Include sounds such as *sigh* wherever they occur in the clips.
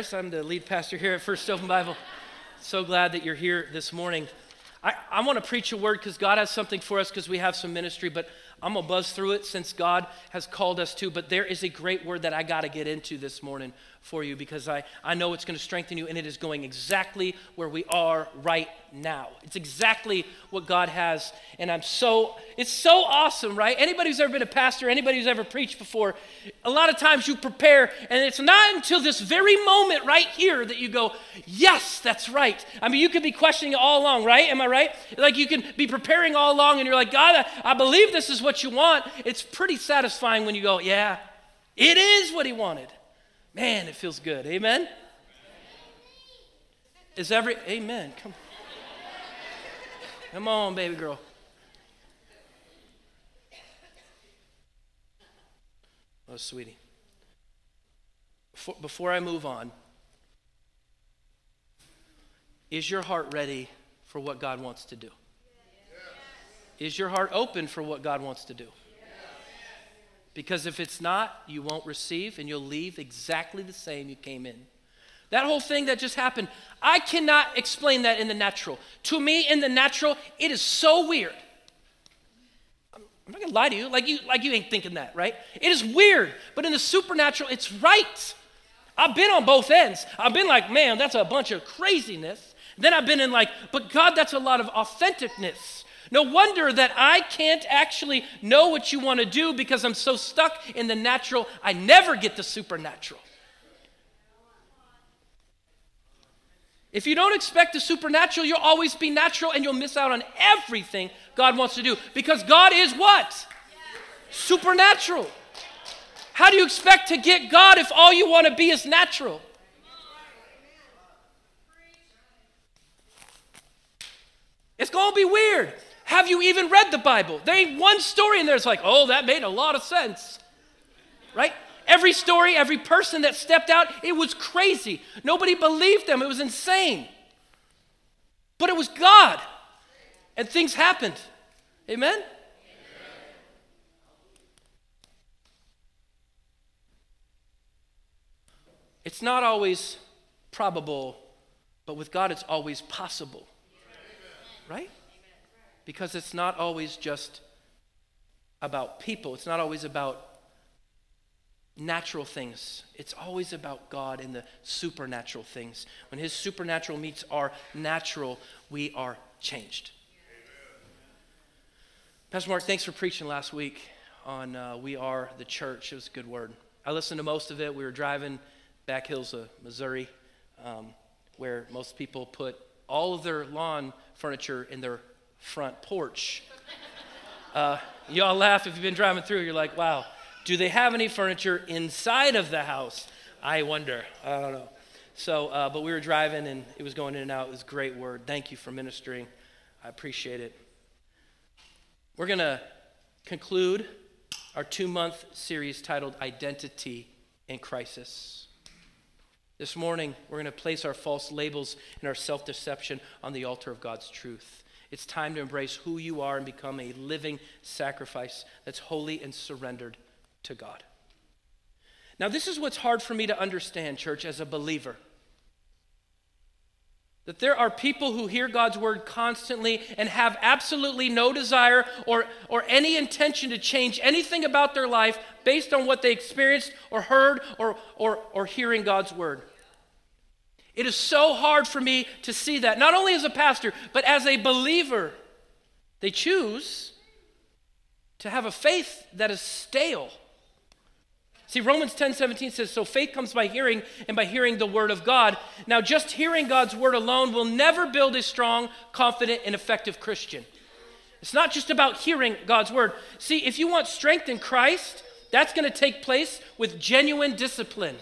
I'm the lead pastor here at First Open Bible. So glad that you're here this morning. I, I want to preach a word because God has something for us because we have some ministry, but I'm going to buzz through it since God has called us to. But there is a great word that I got to get into this morning for you because I, I know it's going to strengthen you and it is going exactly where we are right now. It's exactly what God has. And I'm so, it's so awesome, right? Anybody who's ever been a pastor, anybody who's ever preached before, a lot of times you prepare and it's not until this very moment right here that you go, yes, that's right. I mean, you could be questioning it all along, right? Am I right? Like you can be preparing all along and you're like, God, I, I believe this is what you want. It's pretty satisfying when you go, yeah, it is what he wanted. Man, it feels good. Amen? Is every, amen. Come, come on, baby girl. Oh, sweetie. Before, before I move on, is your heart ready for what God wants to do? Is your heart open for what God wants to do? Because if it's not, you won't receive and you'll leave exactly the same you came in. That whole thing that just happened, I cannot explain that in the natural. To me, in the natural, it is so weird. I'm not gonna lie to you, like you, like you ain't thinking that, right? It is weird, but in the supernatural, it's right. I've been on both ends. I've been like, man, that's a bunch of craziness. Then I've been in like, but God, that's a lot of authenticness. No wonder that I can't actually know what you want to do because I'm so stuck in the natural, I never get the supernatural. If you don't expect the supernatural, you'll always be natural and you'll miss out on everything God wants to do because God is what? Supernatural. How do you expect to get God if all you want to be is natural? It's going to be weird. Have you even read the Bible? There ain't one story in there that's like, oh, that made a lot of sense. Right? Every story, every person that stepped out, it was crazy. Nobody believed them. It was insane. But it was God. And things happened. Amen? Amen. It's not always probable, but with God, it's always possible. Right? Because it's not always just about people, it's not always about natural things. It's always about God and the supernatural things. When His supernatural meets our natural, we are changed. Pastor Mark, thanks for preaching last week on uh, We Are the Church. It was a good word. I listened to most of it. We were driving back hills of Missouri, um, where most people put all of their lawn furniture in their front porch. Uh, y'all laugh if you've been driving through. You're like, wow, do they have any furniture inside of the house? I wonder. I don't know. So, uh, but we were driving and it was going in and out. It was a great word. Thank you for ministering. I appreciate it. We're going to conclude our two month series titled Identity in Crisis. This morning, we're going to place our false labels and our self deception on the altar of God's truth. It's time to embrace who you are and become a living sacrifice that's holy and surrendered to God. Now, this is what's hard for me to understand, church, as a believer. That there are people who hear God's word constantly and have absolutely no desire or, or any intention to change anything about their life based on what they experienced or heard or, or, or hearing God's word. It is so hard for me to see that, not only as a pastor, but as a believer. They choose to have a faith that is stale. See, Romans 10 17 says, So faith comes by hearing, and by hearing the word of God. Now, just hearing God's word alone will never build a strong, confident, and effective Christian. It's not just about hearing God's word. See, if you want strength in Christ, that's going to take place with genuine discipline.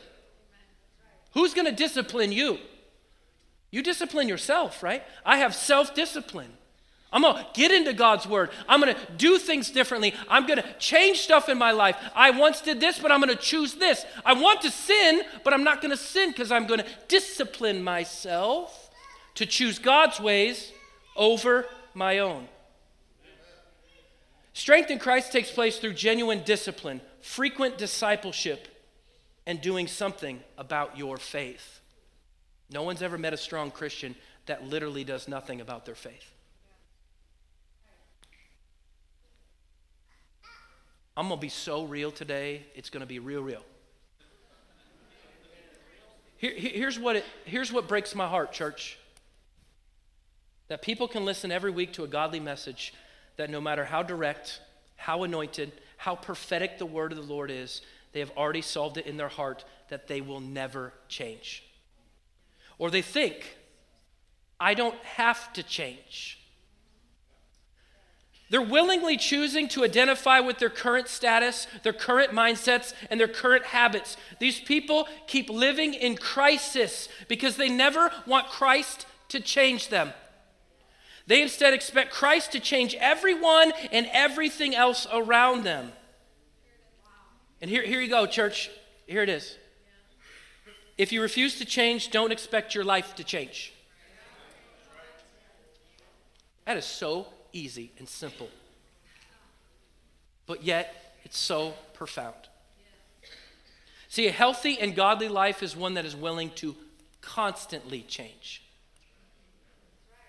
Who's going to discipline you? You discipline yourself, right? I have self discipline. I'm going to get into God's word. I'm going to do things differently. I'm going to change stuff in my life. I once did this, but I'm going to choose this. I want to sin, but I'm not going to sin because I'm going to discipline myself to choose God's ways over my own. Strength in Christ takes place through genuine discipline, frequent discipleship, and doing something about your faith. No one's ever met a strong Christian that literally does nothing about their faith. I'm going to be so real today, it's going to be real, real. Here, here's, what it, here's what breaks my heart, church. That people can listen every week to a godly message that no matter how direct, how anointed, how prophetic the word of the Lord is, they have already solved it in their heart that they will never change. Or they think, I don't have to change. They're willingly choosing to identify with their current status, their current mindsets, and their current habits. These people keep living in crisis because they never want Christ to change them. They instead expect Christ to change everyone and everything else around them. And here, here you go, church. Here it is. If you refuse to change, don't expect your life to change. That is so easy and simple. But yet, it's so profound. See, a healthy and godly life is one that is willing to constantly change.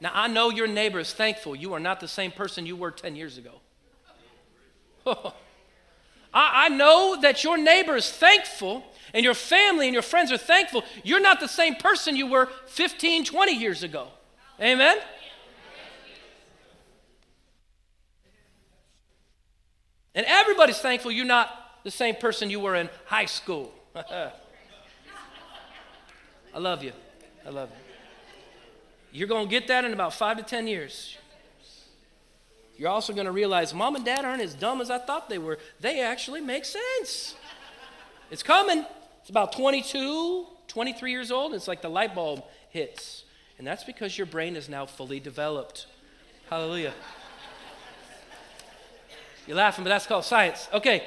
Now, I know your neighbor is thankful you are not the same person you were 10 years ago. *laughs* I, I know that your neighbor is thankful and your family and your friends are thankful you're not the same person you were 15, 20 years ago. Amen? And everybody's thankful you're not the same person you were in high school. *laughs* I love you. I love you. You're going to get that in about five to 10 years. You're also going to realize mom and dad aren't as dumb as I thought they were. They actually make sense. It's coming. It's about 22, 23 years old. It's like the light bulb hits. And that's because your brain is now fully developed. Hallelujah. You're laughing, but that's called science. Okay,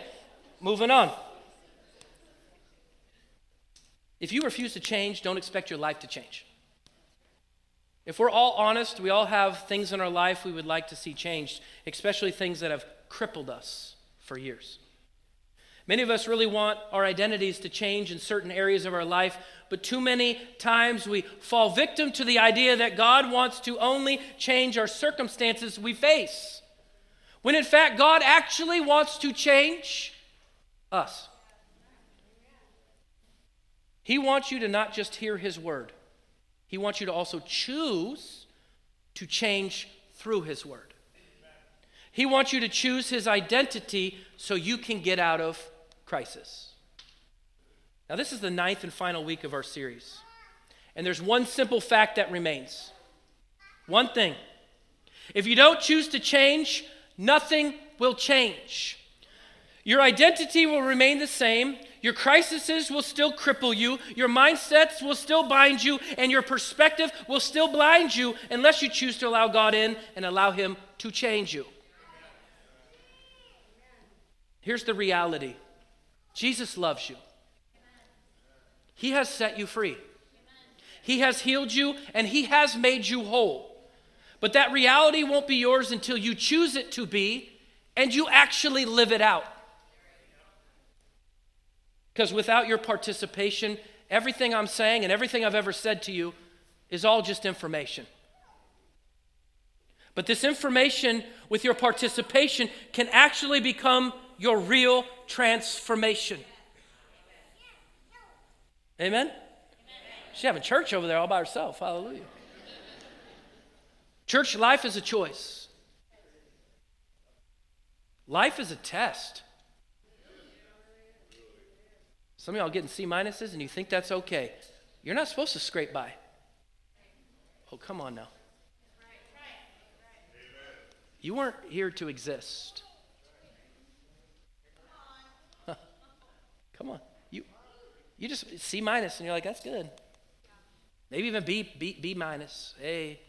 moving on. If you refuse to change, don't expect your life to change. If we're all honest, we all have things in our life we would like to see changed, especially things that have crippled us for years. Many of us really want our identities to change in certain areas of our life, but too many times we fall victim to the idea that God wants to only change our circumstances we face. When in fact, God actually wants to change us. He wants you to not just hear His word, He wants you to also choose to change through His word. He wants you to choose His identity so you can get out of crisis. Now, this is the ninth and final week of our series. And there's one simple fact that remains one thing. If you don't choose to change, nothing will change. Your identity will remain the same. Your crises will still cripple you. Your mindsets will still bind you. And your perspective will still blind you unless you choose to allow God in and allow Him to change you. Here's the reality Jesus loves you, He has set you free, He has healed you, and He has made you whole. But that reality won't be yours until you choose it to be and you actually live it out. Because without your participation, everything I'm saying and everything I've ever said to you is all just information. But this information with your participation can actually become your real transformation. Amen? She's having church over there all by herself. Hallelujah. Church life is a choice. Life is a test. Some of y'all getting C minuses and you think that's okay. You're not supposed to scrape by. Oh, come on now. You weren't here to exist. Come on. You you just C minus and you're like, that's good. Maybe even B B B minus. Hey.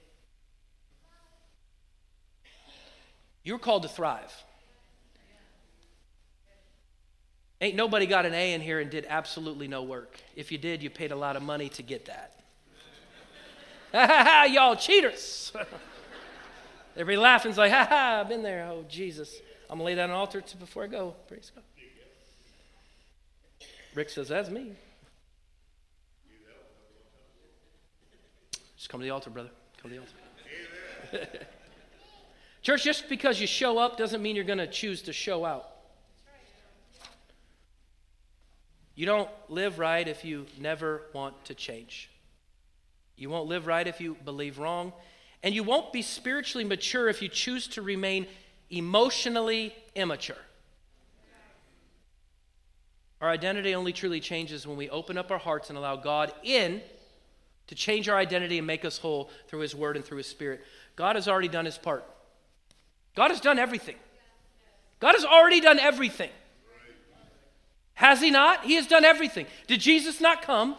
You're called to thrive. Ain't nobody got an A in here and did absolutely no work. If you did, you paid a lot of money to get that. Ha ha ha, y'all cheaters. *laughs* Everybody laughing is like, ha ha, I've been there. Oh, Jesus. I'm going to lay down an altar before I go. Praise God. Rick says, that's me. Just come to the altar, brother. Come to the altar. *laughs* Church, just because you show up doesn't mean you're going to choose to show out. You don't live right if you never want to change. You won't live right if you believe wrong. And you won't be spiritually mature if you choose to remain emotionally immature. Our identity only truly changes when we open up our hearts and allow God in to change our identity and make us whole through His Word and through His Spirit. God has already done His part. God has done everything. God has already done everything. Has He not? He has done everything. Did Jesus not come?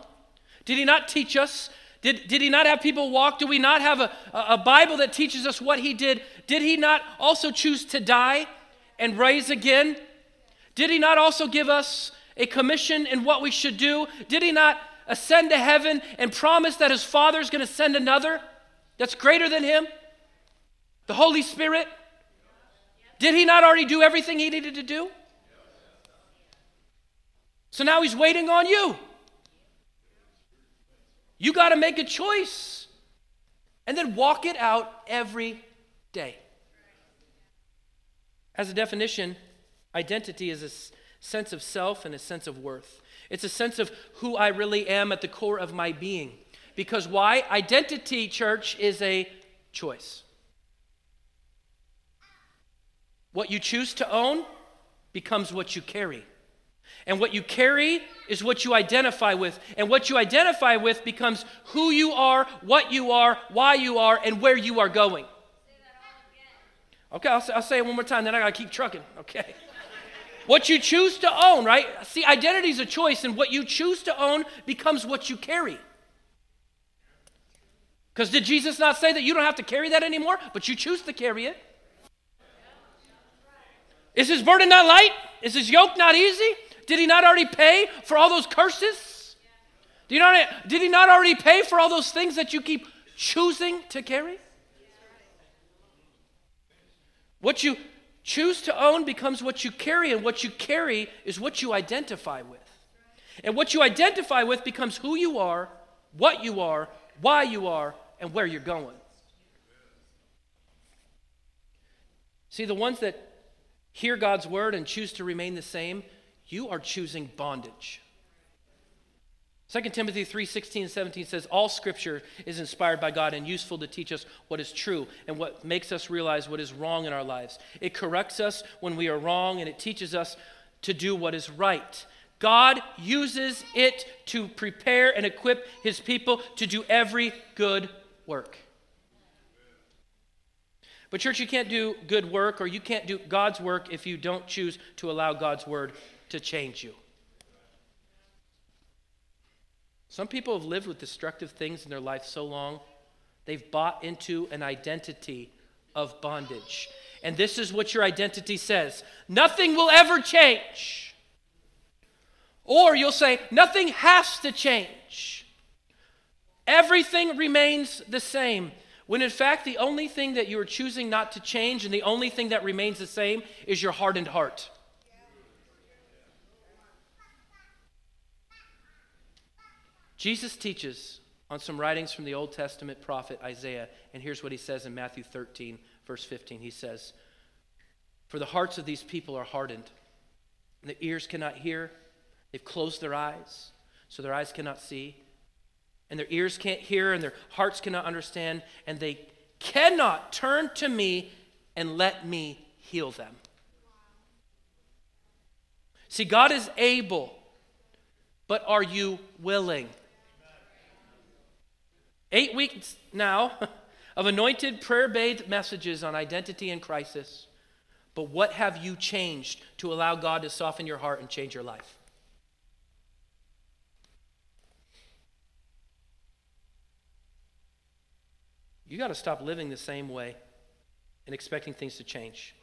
Did He not teach us? Did, did he not have people walk? Do we not have a, a Bible that teaches us what he did? Did he not also choose to die and rise again? Did he not also give us a commission in what we should do? Did he not ascend to heaven and promise that his Father is going to send another that's greater than him? The Holy Spirit? Did he not already do everything he needed to do? So now he's waiting on you. You got to make a choice and then walk it out every day. As a definition, identity is a sense of self and a sense of worth. It's a sense of who I really am at the core of my being. Because why? Identity, church, is a choice. What you choose to own becomes what you carry. And what you carry is what you identify with. And what you identify with becomes who you are, what you are, why you are, and where you are going. Okay, I'll say, I'll say it one more time, then I gotta keep trucking, okay? what you choose to own, right? See, identity is a choice, and what you choose to own becomes what you carry. Because did Jesus not say that you don't have to carry that anymore, but you choose to carry it? Is his burden not light? Is his yoke not easy? Did he not already pay for all those curses? Did he, not, did he not already pay for all those things that you keep choosing to carry? What you choose to own becomes what you carry, and what you carry is what you identify with. And what you identify with becomes who you are, what you are, why you are, and where you're going. See, the ones that hear God's word and choose to remain the same you are choosing bondage. 2 Timothy 3 16 and 17 says, All scripture is inspired by God and useful to teach us what is true and what makes us realize what is wrong in our lives. It corrects us when we are wrong and it teaches us to do what is right. God uses it to prepare and equip his people to do every good work. But, church, you can't do good work or you can't do God's work if you don't choose to allow God's word to change you. Some people have lived with destructive things in their life so long, they've bought into an identity of bondage. And this is what your identity says nothing will ever change. Or you'll say, nothing has to change. Everything remains the same. When in fact, the only thing that you are choosing not to change and the only thing that remains the same is your hardened heart. Jesus teaches on some writings from the Old Testament prophet Isaiah, and here's what he says in Matthew 13, verse 15. He says, For the hearts of these people are hardened, and the ears cannot hear. They've closed their eyes, so their eyes cannot see, and their ears can't hear, and their hearts cannot understand, and they cannot turn to me and let me heal them. See, God is able, but are you willing? Eight weeks now *laughs* of anointed, prayer bathed messages on identity and crisis. But what have you changed to allow God to soften your heart and change your life? You got to stop living the same way and expecting things to change.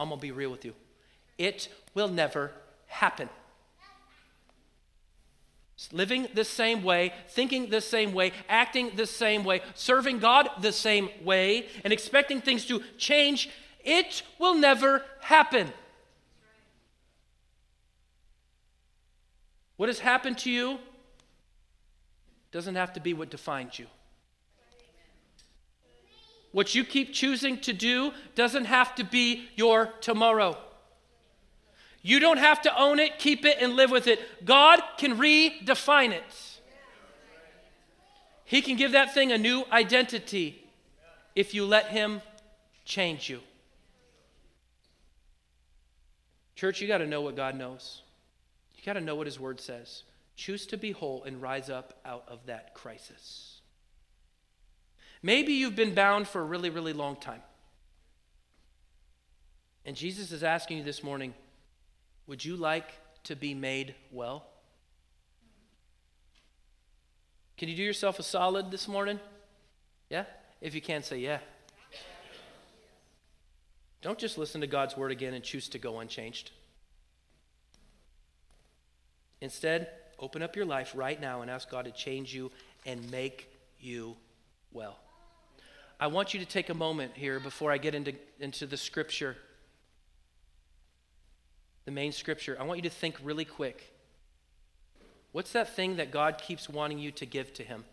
I'm going to be real with you. It will never happen living the same way, thinking the same way, acting the same way, serving God the same way, and expecting things to change, it will never happen. What has happened to you doesn't have to be what defines you. What you keep choosing to do doesn't have to be your tomorrow. You don't have to own it, keep it, and live with it. God can redefine it. He can give that thing a new identity if you let Him change you. Church, you got to know what God knows. You got to know what His Word says. Choose to be whole and rise up out of that crisis. Maybe you've been bound for a really, really long time. And Jesus is asking you this morning would you like to be made well? Can you do yourself a solid this morning? Yeah? If you can, say yeah. Don't just listen to God's word again and choose to go unchanged. Instead, open up your life right now and ask God to change you and make you well. I want you to take a moment here before I get into, into the scripture, the main scripture. I want you to think really quick. What's that thing that God keeps wanting you to give to Him?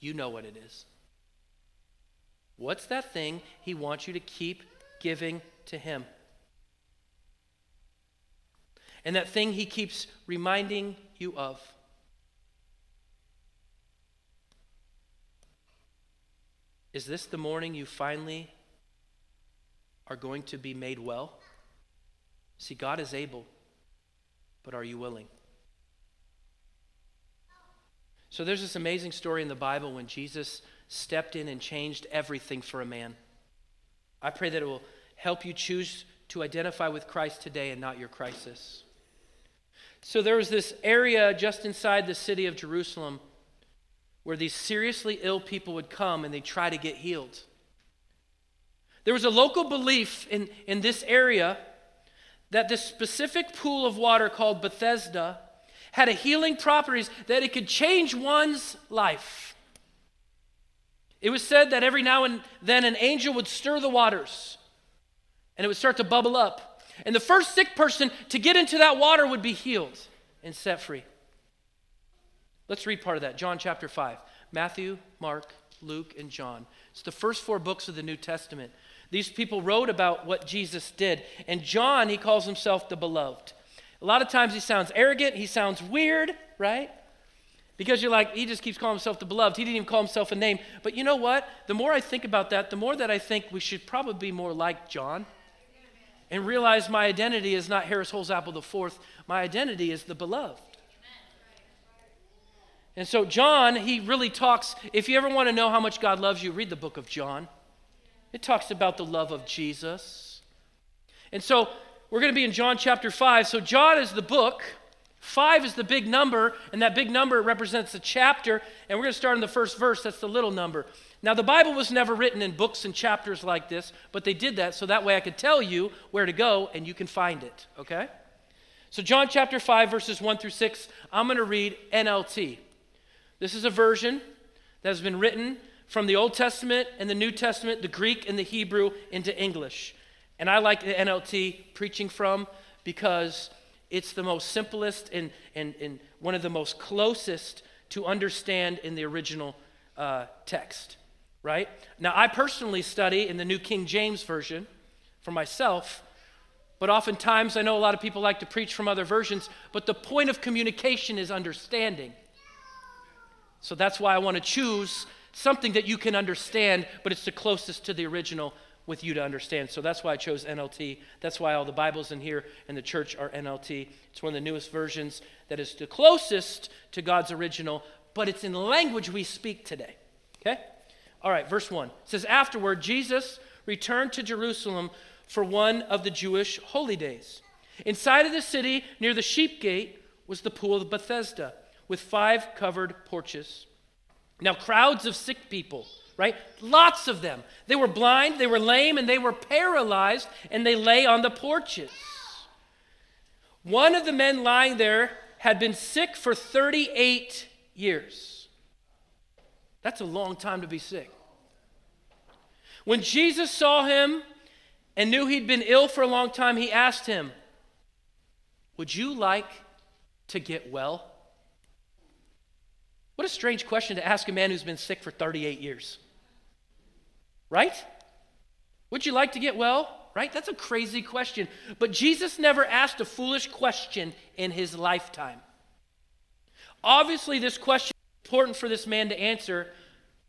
You know what it is. What's that thing He wants you to keep giving to Him? And that thing He keeps reminding you of. Is this the morning you finally are going to be made well? See, God is able, but are you willing? So there's this amazing story in the Bible when Jesus stepped in and changed everything for a man. I pray that it will help you choose to identify with Christ today and not your crisis. So there was this area just inside the city of Jerusalem where these seriously ill people would come and they try to get healed. There was a local belief in, in this area that this specific pool of water called Bethesda had a healing properties that it could change one's life. It was said that every now and then an angel would stir the waters and it would start to bubble up. And the first sick person to get into that water would be healed and set free. Let's read part of that. John chapter 5. Matthew, Mark, Luke, and John. It's the first four books of the New Testament. These people wrote about what Jesus did. And John, he calls himself the beloved. A lot of times he sounds arrogant, he sounds weird, right? Because you're like, he just keeps calling himself the beloved. He didn't even call himself a name. But you know what? The more I think about that, the more that I think we should probably be more like John and realize my identity is not Harris Holzapfel fourth. My identity is the beloved. And so, John, he really talks. If you ever want to know how much God loves you, read the book of John. It talks about the love of Jesus. And so, we're going to be in John chapter 5. So, John is the book, 5 is the big number, and that big number represents a chapter. And we're going to start in the first verse. That's the little number. Now, the Bible was never written in books and chapters like this, but they did that so that way I could tell you where to go and you can find it, okay? So, John chapter 5, verses 1 through 6, I'm going to read NLT. This is a version that has been written from the Old Testament and the New Testament, the Greek and the Hebrew, into English. And I like the NLT preaching from because it's the most simplest and, and, and one of the most closest to understand in the original uh, text, right? Now, I personally study in the New King James Version for myself, but oftentimes I know a lot of people like to preach from other versions, but the point of communication is understanding. So that's why I want to choose something that you can understand, but it's the closest to the original with you to understand. So that's why I chose NLT. That's why all the Bibles in here and the church are NLT. It's one of the newest versions that is the closest to God's original, but it's in the language we speak today. Okay? All right, verse 1. It says, Afterward, Jesus returned to Jerusalem for one of the Jewish holy days. Inside of the city, near the sheep gate, was the pool of Bethesda with five covered porches. Now, crowds of sick people, right? Lots of them. They were blind, they were lame, and they were paralyzed, and they lay on the porches. One of the men lying there had been sick for 38 years. That's a long time to be sick. When Jesus saw him and knew he'd been ill for a long time, he asked him, Would you like to get well? What a strange question to ask a man who's been sick for 38 years. Right? Would you like to get well? Right? That's a crazy question. But Jesus never asked a foolish question in his lifetime. Obviously, this question is important for this man to answer.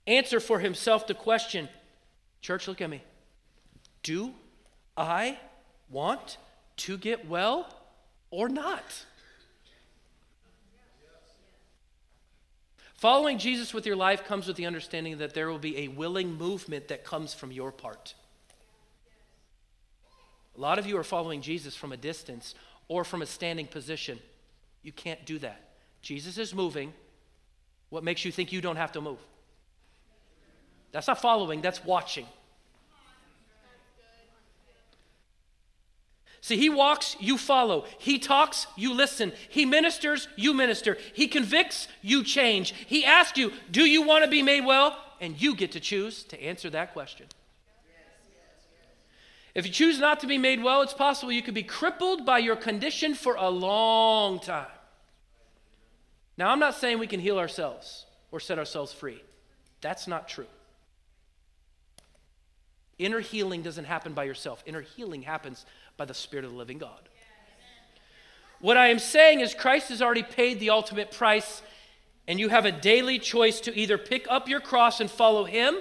Answer for himself the question Church, look at me. Do I want to get well or not? Following Jesus with your life comes with the understanding that there will be a willing movement that comes from your part. A lot of you are following Jesus from a distance or from a standing position. You can't do that. Jesus is moving. What makes you think you don't have to move? That's not following, that's watching. See, he walks, you follow. He talks, you listen. He ministers, you minister. He convicts, you change. He asks you, Do you want to be made well? And you get to choose to answer that question. If you choose not to be made well, it's possible you could be crippled by your condition for a long time. Now, I'm not saying we can heal ourselves or set ourselves free. That's not true. Inner healing doesn't happen by yourself, inner healing happens by the Spirit of the living God. What I am saying is, Christ has already paid the ultimate price, and you have a daily choice to either pick up your cross and follow Him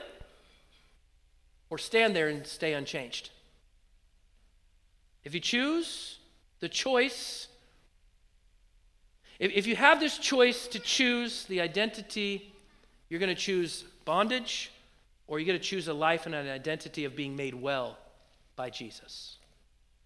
or stand there and stay unchanged. If you choose the choice, if, if you have this choice to choose the identity, you're going to choose bondage or you're going to choose a life and an identity of being made well by Jesus.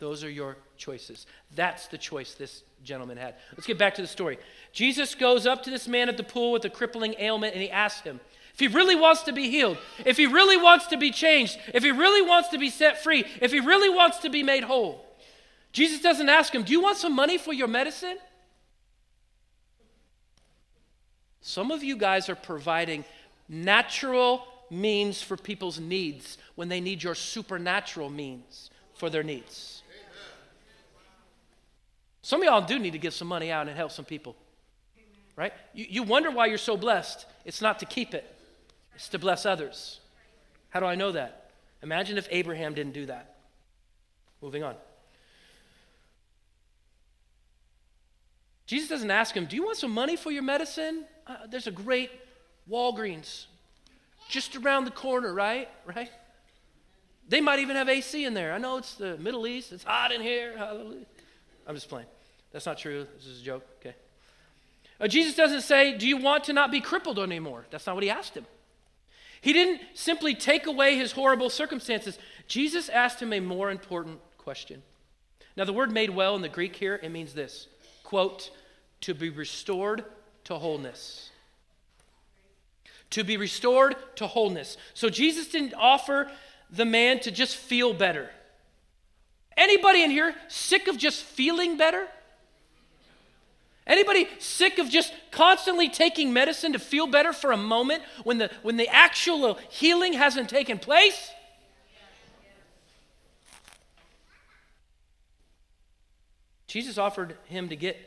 Those are your choices. That's the choice this gentleman had. Let's get back to the story. Jesus goes up to this man at the pool with a crippling ailment and he asks him if he really wants to be healed, if he really wants to be changed, if he really wants to be set free, if he really wants to be made whole. Jesus doesn't ask him, Do you want some money for your medicine? Some of you guys are providing natural means for people's needs when they need your supernatural means for their needs. Some of y'all do need to get some money out and help some people. Right? You, you wonder why you're so blessed. It's not to keep it, it's to bless others. How do I know that? Imagine if Abraham didn't do that. Moving on. Jesus doesn't ask him, Do you want some money for your medicine? Uh, there's a great Walgreens just around the corner, right? Right? They might even have AC in there. I know it's the Middle East, it's hot in here. Hallelujah. I'm just playing. That's not true. This is a joke, okay? Uh, Jesus doesn't say, Do you want to not be crippled anymore? That's not what he asked him. He didn't simply take away his horrible circumstances. Jesus asked him a more important question. Now, the word made well in the Greek here, it means this quote, to be restored to wholeness to be restored to wholeness. So Jesus didn't offer the man to just feel better. Anybody in here sick of just feeling better? Anybody sick of just constantly taking medicine to feel better for a moment when the, when the actual healing hasn't taken place? Jesus offered him to get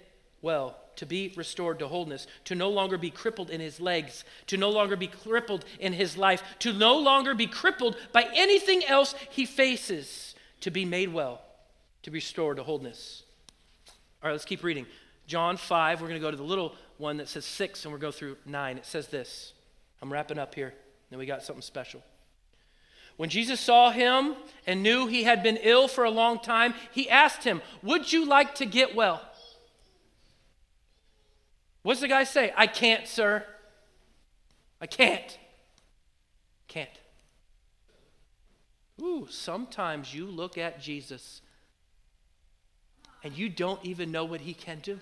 well to be restored to wholeness, to no longer be crippled in his legs, to no longer be crippled in his life, to no longer be crippled by anything else he faces, to be made well, to be restored to wholeness. All right, let's keep reading. John 5, we're going to go to the little one that says 6, and we'll go through 9. It says this. I'm wrapping up here. Then we got something special. When Jesus saw him and knew he had been ill for a long time, he asked him, Would you like to get well? What's the guy say? I can't, sir. I can't. Can't. Ooh, sometimes you look at Jesus and you don't even know what he can do.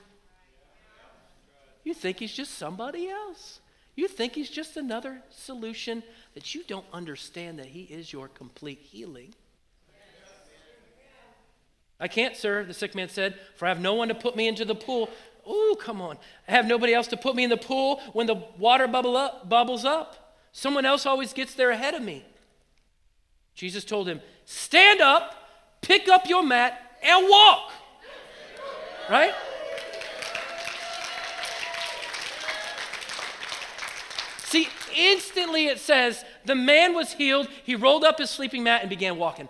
You think he's just somebody else. You think he's just another solution that you don't understand that he is your complete healing. I can't, sir, the sick man said, for I have no one to put me into the pool Oh, come on. I have nobody else to put me in the pool when the water bubble up, bubbles up. Someone else always gets there ahead of me. Jesus told him, Stand up, pick up your mat, and walk. Right? See, instantly it says the man was healed. He rolled up his sleeping mat and began walking.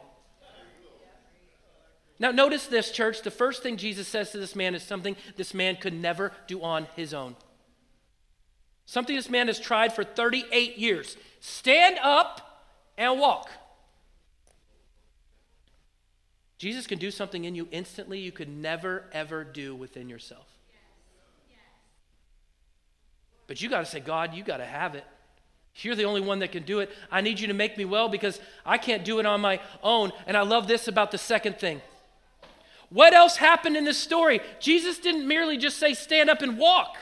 Now, notice this, church. The first thing Jesus says to this man is something this man could never do on his own. Something this man has tried for 38 years stand up and walk. Jesus can do something in you instantly you could never, ever do within yourself. But you got to say, God, you got to have it. You're the only one that can do it. I need you to make me well because I can't do it on my own. And I love this about the second thing. What else happened in this story? Jesus didn't merely just say, stand up and walk.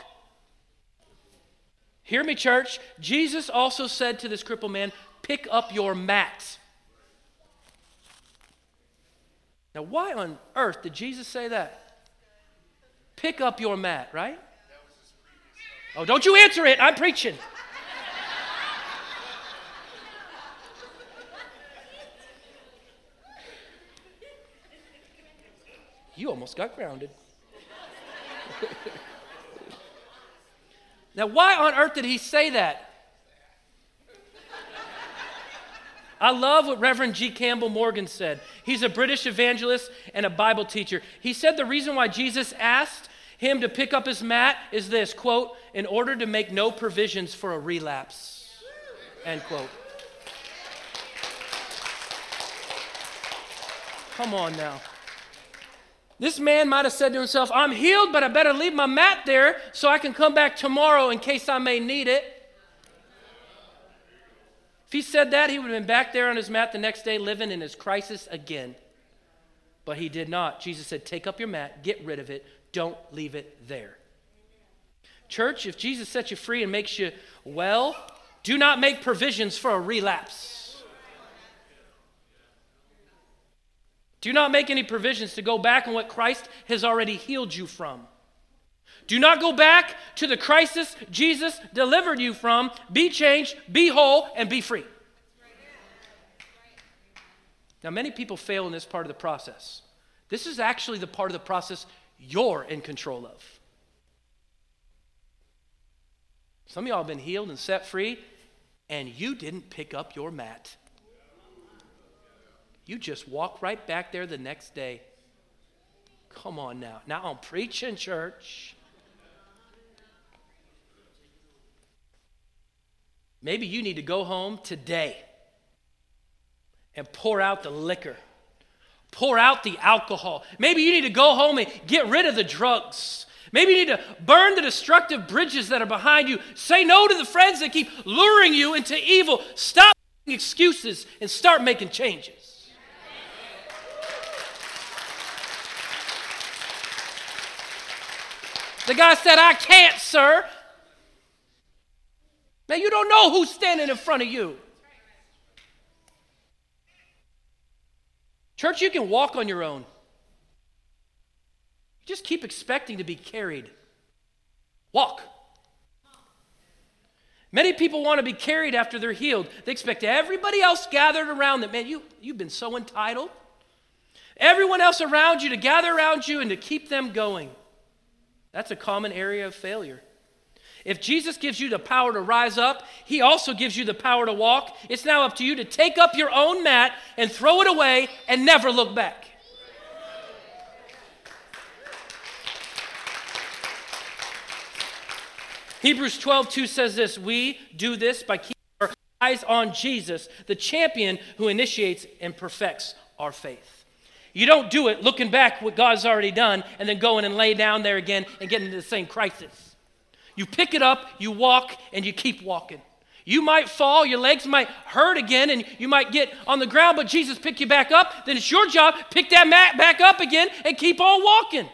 Hear me, church. Jesus also said to this crippled man, pick up your mat. Now, why on earth did Jesus say that? Pick up your mat, right? Oh, don't you answer it. I'm preaching. You almost got grounded. *laughs* now, why on earth did he say that? I love what Reverend G. Campbell Morgan said. He's a British evangelist and a Bible teacher. He said the reason why Jesus asked him to pick up his mat is this quote, in order to make no provisions for a relapse. End quote. Come on now. This man might have said to himself, I'm healed, but I better leave my mat there so I can come back tomorrow in case I may need it. If he said that, he would have been back there on his mat the next day living in his crisis again. But he did not. Jesus said, Take up your mat, get rid of it, don't leave it there. Church, if Jesus sets you free and makes you well, do not make provisions for a relapse. Do not make any provisions to go back on what Christ has already healed you from. Do not go back to the crisis Jesus delivered you from. Be changed, be whole, and be free. Now, many people fail in this part of the process. This is actually the part of the process you're in control of. Some of y'all have been healed and set free, and you didn't pick up your mat. You just walk right back there the next day. Come on now. Now I'm preaching, church. Maybe you need to go home today and pour out the liquor, pour out the alcohol. Maybe you need to go home and get rid of the drugs. Maybe you need to burn the destructive bridges that are behind you. Say no to the friends that keep luring you into evil. Stop making excuses and start making changes. The guy said, I can't, sir. Now, you don't know who's standing in front of you. Church, you can walk on your own. You just keep expecting to be carried. Walk. Many people want to be carried after they're healed. They expect everybody else gathered around them. Man, you, you've been so entitled. Everyone else around you to gather around you and to keep them going. That's a common area of failure. If Jesus gives you the power to rise up, he also gives you the power to walk. It's now up to you to take up your own mat and throw it away and never look back. Hebrews 12, 2 says this We do this by keeping our eyes on Jesus, the champion who initiates and perfects our faith. You don't do it looking back what God's already done and then going and lay down there again and get into the same crisis. You pick it up, you walk, and you keep walking. You might fall, your legs might hurt again, and you might get on the ground, but Jesus pick you back up. Then it's your job, pick that mat back up again and keep on walking.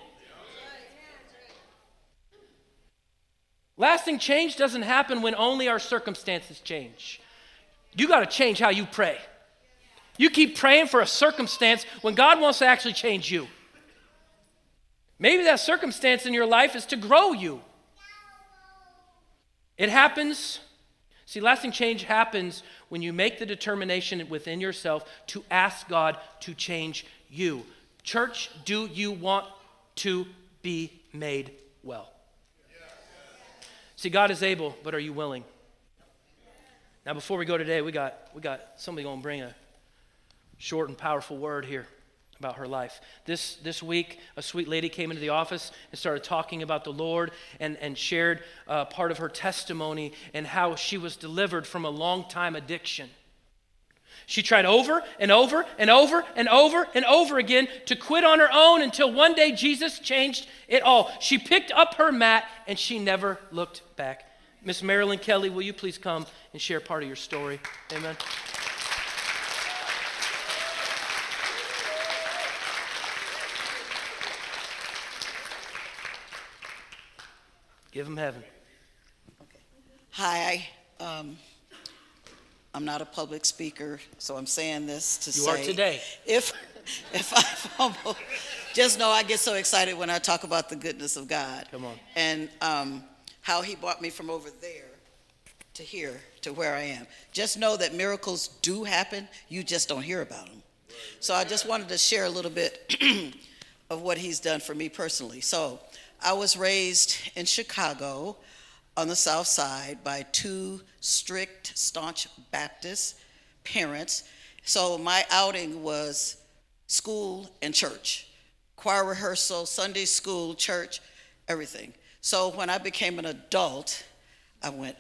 Lasting change doesn't happen when only our circumstances change. You got to change how you pray. You keep praying for a circumstance when God wants to actually change you. Maybe that circumstance in your life is to grow you. It happens. See, lasting change happens when you make the determination within yourself to ask God to change you. Church, do you want to be made well? See, God is able, but are you willing? Now, before we go today, we got, we got somebody going to bring a short and powerful word here about her life. This, this week, a sweet lady came into the office and started talking about the Lord and, and shared uh, part of her testimony and how she was delivered from a long time addiction. She tried over and over and over and over and over again to quit on her own until one day Jesus changed it all. She picked up her mat and she never looked back. Miss Marilyn Kelly, will you please come and share part of your story? Amen. Give him heaven. Hi, um, I'm not a public speaker, so I'm saying this to You say. are today. If, if I fumble, just know I get so excited when I talk about the goodness of God. Come on. And um, how he brought me from over there to here, to where I am. Just know that miracles do happen, you just don't hear about them. So I just wanted to share a little bit *clears throat* of what he's done for me personally. So I was raised in Chicago on the south side by two strict, staunch Baptist parents. So my outing was school and church, choir rehearsal, Sunday school, church, everything. So when I became an adult, I went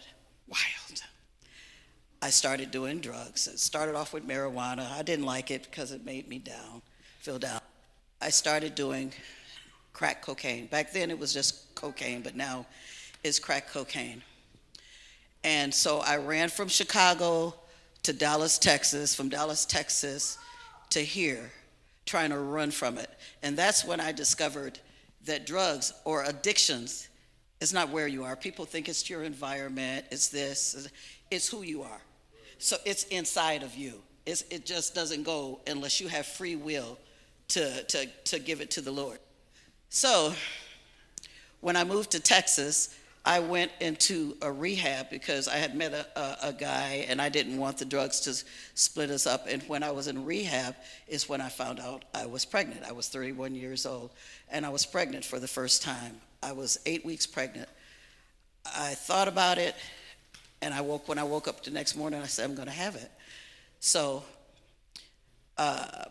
wild. I started doing drugs. It started off with marijuana. I didn't like it because it made me down, feel down. I started doing crack cocaine. Back then it was just cocaine, but now it's crack cocaine. And so I ran from Chicago to Dallas, Texas, from Dallas, Texas to here, trying to run from it. And that's when I discovered that drugs or addictions is not where you are. People think it's your environment, it's this, it's who you are. So it's inside of you. It's, it just doesn't go unless you have free will to, to, to give it to the Lord. So when I moved to Texas, I went into a rehab because I had met a, a, a, guy and I didn't want the drugs to split us up. And when I was in rehab, is when I found out I was pregnant. I was 31 years old and I was pregnant for the first time. I was eight weeks pregnant. I thought about it and I woke, when I woke up the next morning, I said, I'm going to have it. So uh,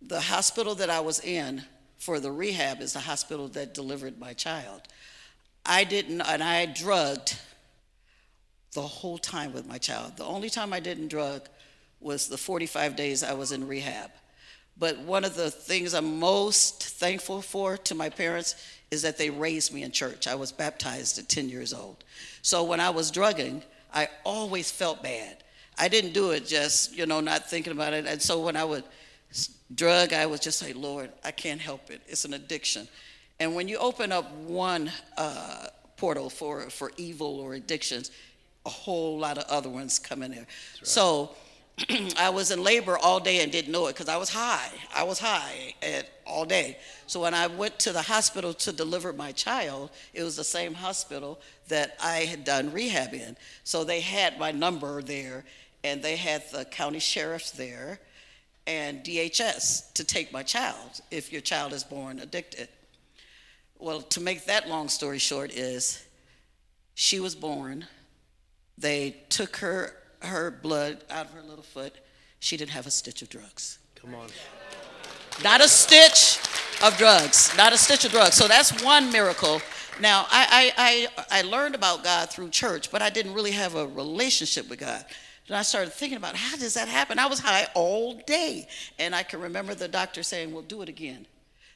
the hospital that I was in for the rehab is the hospital that delivered my child. I didn't, and I drugged the whole time with my child. The only time I didn't drug was the 45 days I was in rehab. But one of the things I'm most thankful for to my parents is that they raised me in church. I was baptized at 10 years old. So when I was drugging, I always felt bad. I didn't do it just, you know, not thinking about it. And so when I would drug, I would just say, Lord, I can't help it. It's an addiction. And when you open up one uh, portal for, for evil or addictions, a whole lot of other ones come in there. Right. So *clears throat* I was in labor all day and didn't know it because I was high. I was high at, all day. So when I went to the hospital to deliver my child, it was the same hospital that I had done rehab in. So they had my number there, and they had the county sheriffs there and DHS to take my child if your child is born addicted. Well, to make that long story short, is she was born. They took her her blood out of her little foot. She didn't have a stitch of drugs. Come on. Not a stitch of drugs. Not a stitch of drugs. So that's one miracle. Now, I, I, I, I learned about God through church, but I didn't really have a relationship with God. And I started thinking about how does that happen? I was high all day. And I can remember the doctor saying, Well, do it again.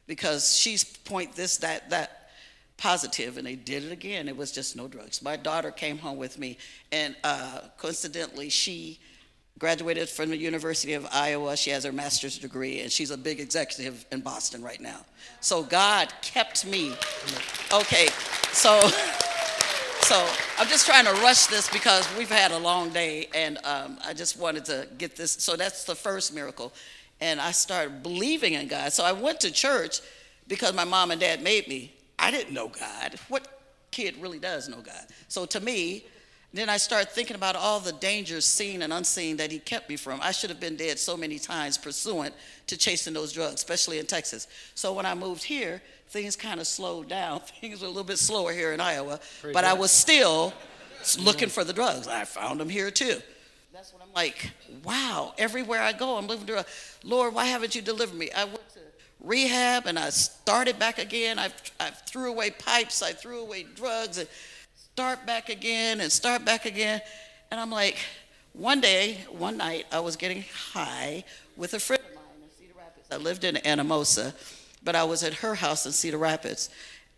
Because she's point this, that, that positive, and they did it again. It was just no drugs. My daughter came home with me, and uh, coincidentally, she graduated from the University of Iowa. She has her master's degree, and she's a big executive in Boston right now. So God kept me. Okay, so. *laughs* So I'm just trying to rush this because we've had a long day, and um, I just wanted to get this. So that's the first miracle. And I started believing in God. So I went to church because my mom and dad made me. I didn't know God. What kid really does know God? So to me, then I started thinking about all the dangers seen and unseen that he kept me from. I should have been dead so many times pursuant to chasing those drugs, especially in Texas. So when I moved here, things kind of slowed down. *laughs* Things were a little bit slower here in Iowa, Praise but God. I was still mm-hmm. looking for the drugs. I found them here too. That's when I'm like, wow, everywhere I go, I'm looking for a Lord, why haven't you delivered me? I went to rehab and I started back again. I, I threw away pipes, I threw away drugs, and start back again and start back again. And I'm like, one day, one night, I was getting high with a friend of mine in Cedar Rapids. I lived in Anamosa, but I was at her house in Cedar Rapids.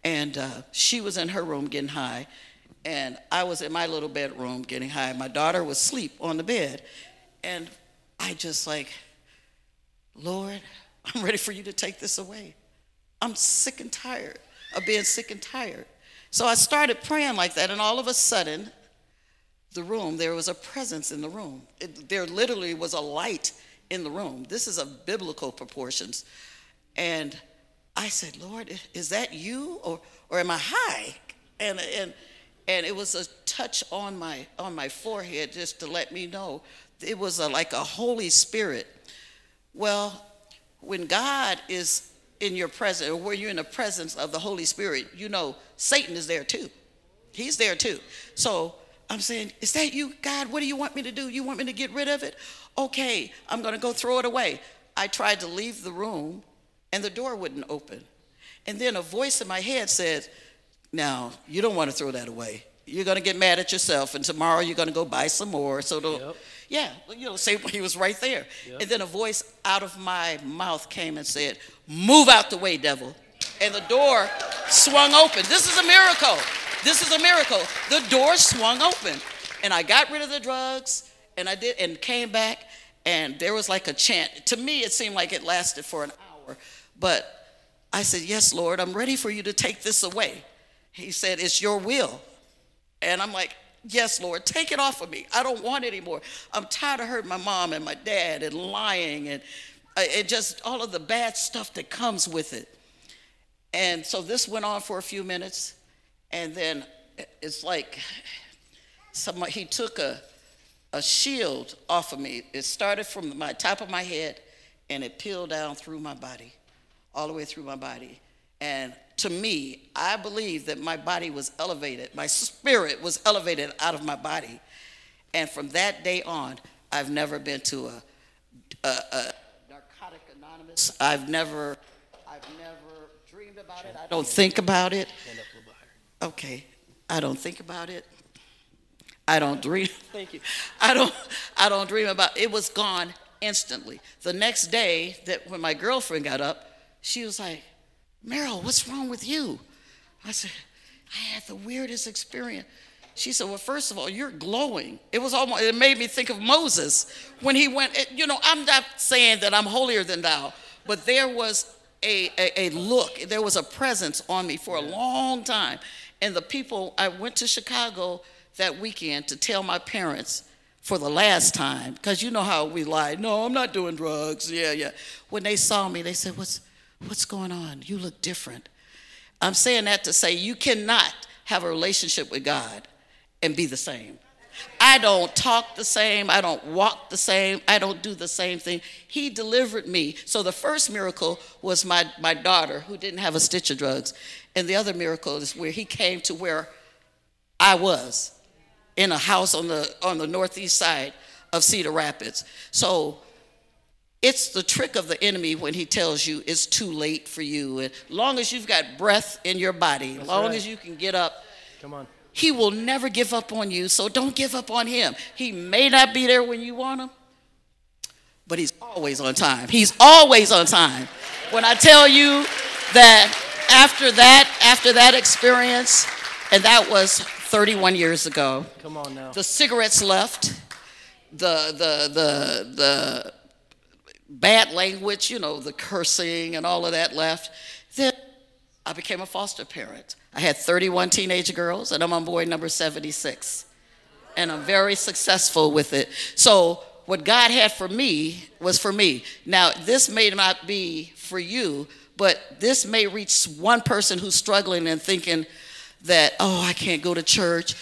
And uh, she was in her room getting high, and I was in my little bedroom getting high. My daughter was asleep on the bed, and I just like, Lord, I'm ready for you to take this away. I'm sick and tired of being sick and tired. So I started praying like that, and all of a sudden, the room, there was a presence in the room. It, there literally was a light in the room. This is of biblical proportions. And I said, Lord, is that you or, or am I high? And, and, and it was a touch on my, on my forehead just to let me know it was a, like a Holy Spirit. Well, when God is in your presence, or when you're in the presence of the Holy Spirit, you know Satan is there too. He's there too. So I'm saying, Is that you, God? What do you want me to do? You want me to get rid of it? Okay, I'm going to go throw it away. I tried to leave the room, and the door wouldn't open. And then a voice in my head said, Now, you don't want to throw that away. You're going to get mad at yourself, and tomorrow you're going to go buy some more. So, yep. yeah, you know, say *laughs* he was right there. Yep. And then a voice out of my mouth came and said, Move out the way, devil. And the door swung open. This is a miracle. This is a miracle. The door swung open, and I got rid of the drugs, and I did, and came back, and there was like a chant. To me, it seemed like it lasted for an hour, but I said, Yes, Lord, I'm ready for you to take this away. He said, It's your will. And I'm like, Yes, Lord, take it off of me. I don't want it anymore. I'm tired of hurting my mom and my dad and lying and, uh, and just all of the bad stuff that comes with it. And so this went on for a few minutes. And then it's like somebody, he took a, a shield off of me. It started from my top of my head and it peeled down through my body, all the way through my body. And to me, I believe that my body was elevated, my spirit was elevated out of my body. And from that day on, I've never been to a, a, a narcotic anonymous. I've never, I've never dreamed about it. I don't think about it. Okay, I don't think about it. I don't dream. *laughs* Thank you. I don't. I don't dream about. It was gone instantly. The next day, that when my girlfriend got up, she was like, Meryl, what's wrong with you? I said, I had the weirdest experience. She said, Well, first of all, you're glowing. It was almost, it made me think of Moses when he went, you know, I'm not saying that I'm holier than thou, but there was a, a, a look, there was a presence on me for a long time. And the people, I went to Chicago that weekend to tell my parents for the last time, because you know how we lie. No, I'm not doing drugs. Yeah, yeah. When they saw me, they said, What's, What's going on? You look different. I'm saying that to say you cannot have a relationship with God and be the same. I don't talk the same. I don't walk the same. I don't do the same thing. He delivered me. So the first miracle was my, my daughter who didn't have a stitch of drugs. And the other miracle is where he came to where I was in a house on the, on the northeast side of Cedar Rapids. So it's the trick of the enemy when he tells you it's too late for you. And long as you've got breath in your body, That's long right. as you can get up, come on. He will never give up on you, so don't give up on him. He may not be there when you want him, but he's always on time. He's always on time. When I tell you that after that, after that experience, and that was 31 years ago. Come on now. The cigarettes left. The the the the bad language, you know, the cursing and all of that left. Then I became a foster parent. I had 31 teenage girls, and I'm on board number 76. And I'm very successful with it. So, what God had for me was for me. Now, this may not be for you, but this may reach one person who's struggling and thinking that, oh, I can't go to church.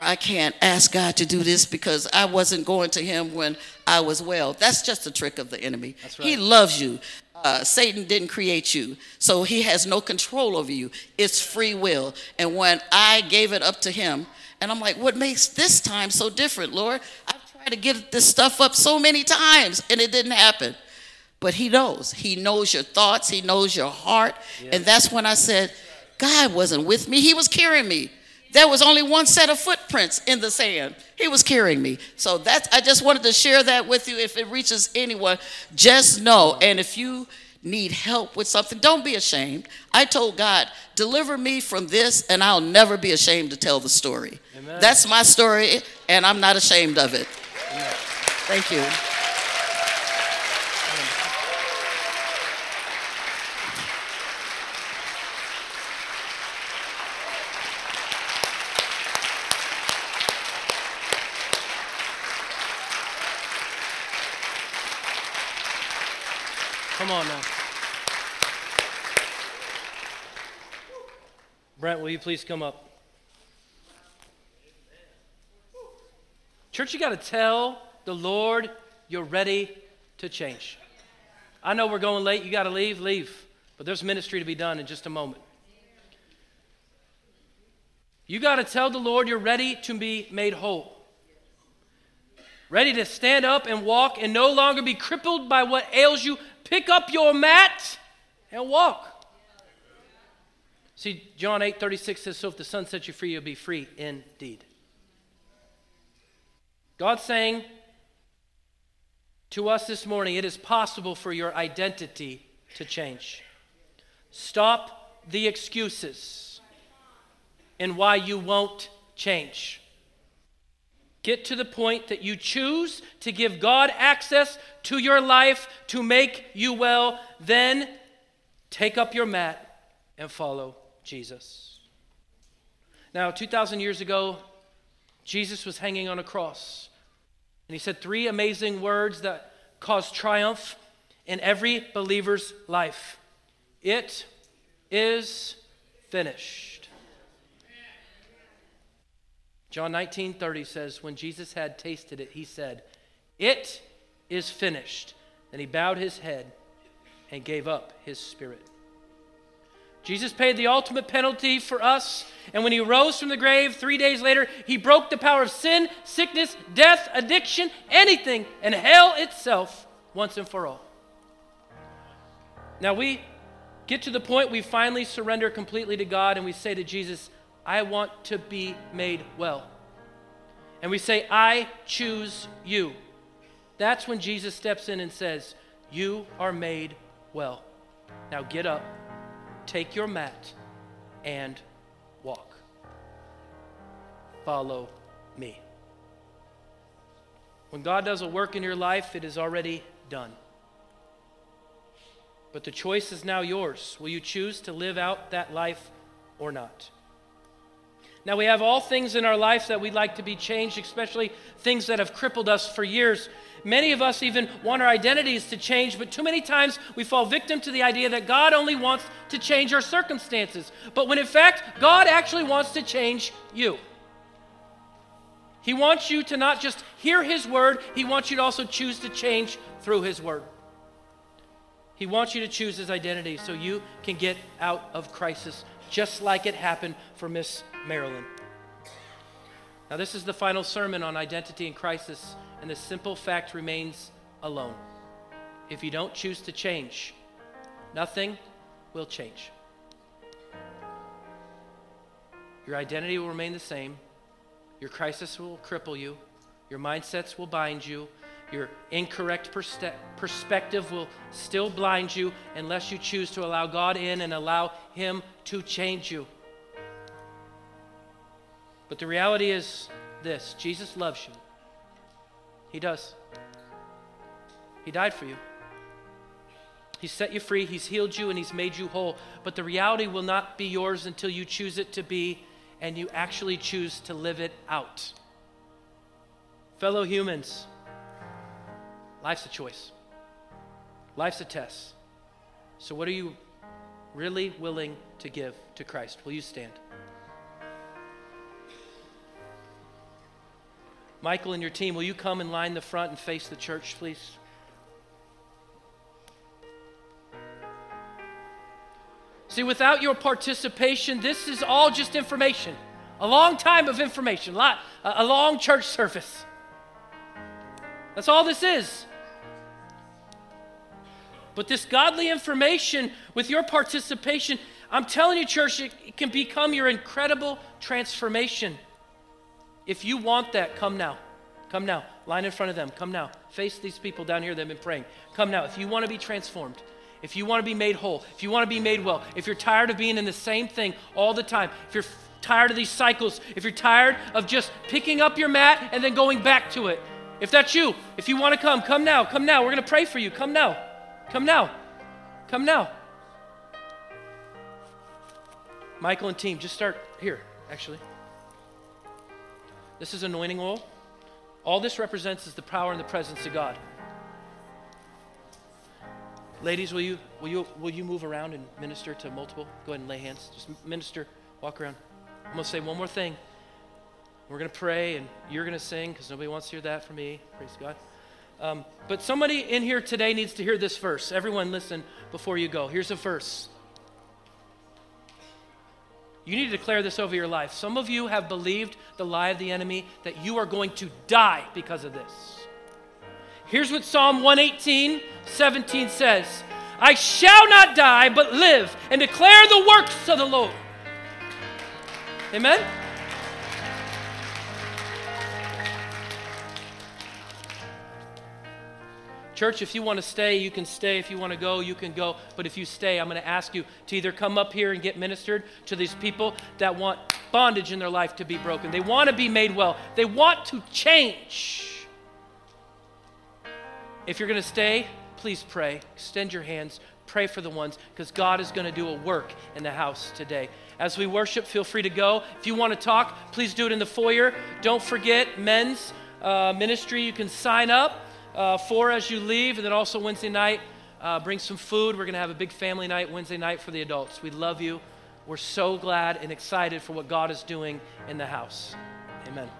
I can't ask God to do this because I wasn't going to Him when I was well. That's just a trick of the enemy. Right. He loves you. Uh, Satan didn't create you, so he has no control over you. It's free will. And when I gave it up to him And I'm like, what makes this time so different, Lord? I've tried to get this stuff up so many times and it didn't happen. But He knows. He knows your thoughts, He knows your heart. Yes. And that's when I said, God wasn't with me, He was carrying me. There was only one set of footprints in the sand. He was carrying me. So that's I just wanted to share that with you. If it reaches anyone, just know. And if you need help with something, don't be ashamed. I told God, deliver me from this, and I'll never be ashamed to tell the story. Amen. That's my story, and I'm not ashamed of it. Amen. Thank you. Come on now. Brent, will you please come up? Church, you got to tell the Lord you're ready to change. I know we're going late. You got to leave, leave. But there's ministry to be done in just a moment. You got to tell the Lord you're ready to be made whole. Ready to stand up and walk and no longer be crippled by what ails you Pick up your mat and walk. See, John 8 36 says, So if the Son sets you free, you'll be free indeed. God's saying to us this morning, it is possible for your identity to change. Stop the excuses and why you won't change. Get to the point that you choose to give God access to your life to make you well. Then take up your mat and follow Jesus. Now, 2,000 years ago, Jesus was hanging on a cross. And he said three amazing words that cause triumph in every believer's life It is finished. John 19 30 says, When Jesus had tasted it, he said, It is finished. Then he bowed his head and gave up his spirit. Jesus paid the ultimate penalty for us, and when he rose from the grave three days later, he broke the power of sin, sickness, death, addiction, anything, and hell itself once and for all. Now we get to the point we finally surrender completely to God and we say to Jesus, I want to be made well. And we say, I choose you. That's when Jesus steps in and says, You are made well. Now get up, take your mat, and walk. Follow me. When God does a work in your life, it is already done. But the choice is now yours. Will you choose to live out that life or not? Now, we have all things in our life that we'd like to be changed, especially things that have crippled us for years. Many of us even want our identities to change, but too many times we fall victim to the idea that God only wants to change our circumstances. But when in fact, God actually wants to change you. He wants you to not just hear His word, He wants you to also choose to change through His word. He wants you to choose His identity so you can get out of crisis, just like it happened for Miss Marilyn. Now, this is the final sermon on identity and crisis, and the simple fact remains alone. If you don't choose to change, nothing will change. Your identity will remain the same. Your crisis will cripple you. Your mindsets will bind you. Your incorrect perspe- perspective will still blind you unless you choose to allow God in and allow Him to change you. But the reality is this Jesus loves you. He does. He died for you. He set you free, He's healed you, and He's made you whole. But the reality will not be yours until you choose it to be and you actually choose to live it out. Fellow humans, life's a choice, life's a test. So, what are you really willing to give to Christ? Will you stand? Michael and your team, will you come and line the front and face the church, please? See, without your participation, this is all just information. A long time of information, a, long church service. That's all this is. But this godly information with your participation, I'm telling you, church, it, it can become your incredible transformation. If you want that, come now. Come now. Line in front of them. Come now. Face these people down here that have been praying. Come now. If you want to be transformed, if you want to be made whole, if you want to be made well, if you're tired of being in the same thing all the time, if you're tired of these cycles, if you're tired of just picking up your mat and then going back to it, if that's you, if you want to come, come now. Come now. We're going to pray for you. Come now. Come now. Come now. Michael and team, just start here, actually. This is anointing oil. All this represents is the power and the presence of God. Ladies, will you, will you, will you move around and minister to multiple? Go ahead and lay hands. Just minister, walk around. I'm going to say one more thing. We're going to pray, and you're going to sing because nobody wants to hear that from me. Praise God. Um, but somebody in here today needs to hear this verse. Everyone, listen before you go. Here's a verse. You need to declare this over your life. Some of you have believed the lie of the enemy that you are going to die because of this. Here's what Psalm 118, 17 says I shall not die, but live and declare the works of the Lord. Amen? Church, if you want to stay, you can stay. If you want to go, you can go. But if you stay, I'm going to ask you to either come up here and get ministered to these people that want bondage in their life to be broken. They want to be made well, they want to change. If you're going to stay, please pray. Extend your hands. Pray for the ones because God is going to do a work in the house today. As we worship, feel free to go. If you want to talk, please do it in the foyer. Don't forget men's uh, ministry. You can sign up uh, as you leave, and then also Wednesday night, uh, bring some food. We're going to have a big family night Wednesday night for the adults. We love you. We're so glad and excited for what God is doing in the house. Amen.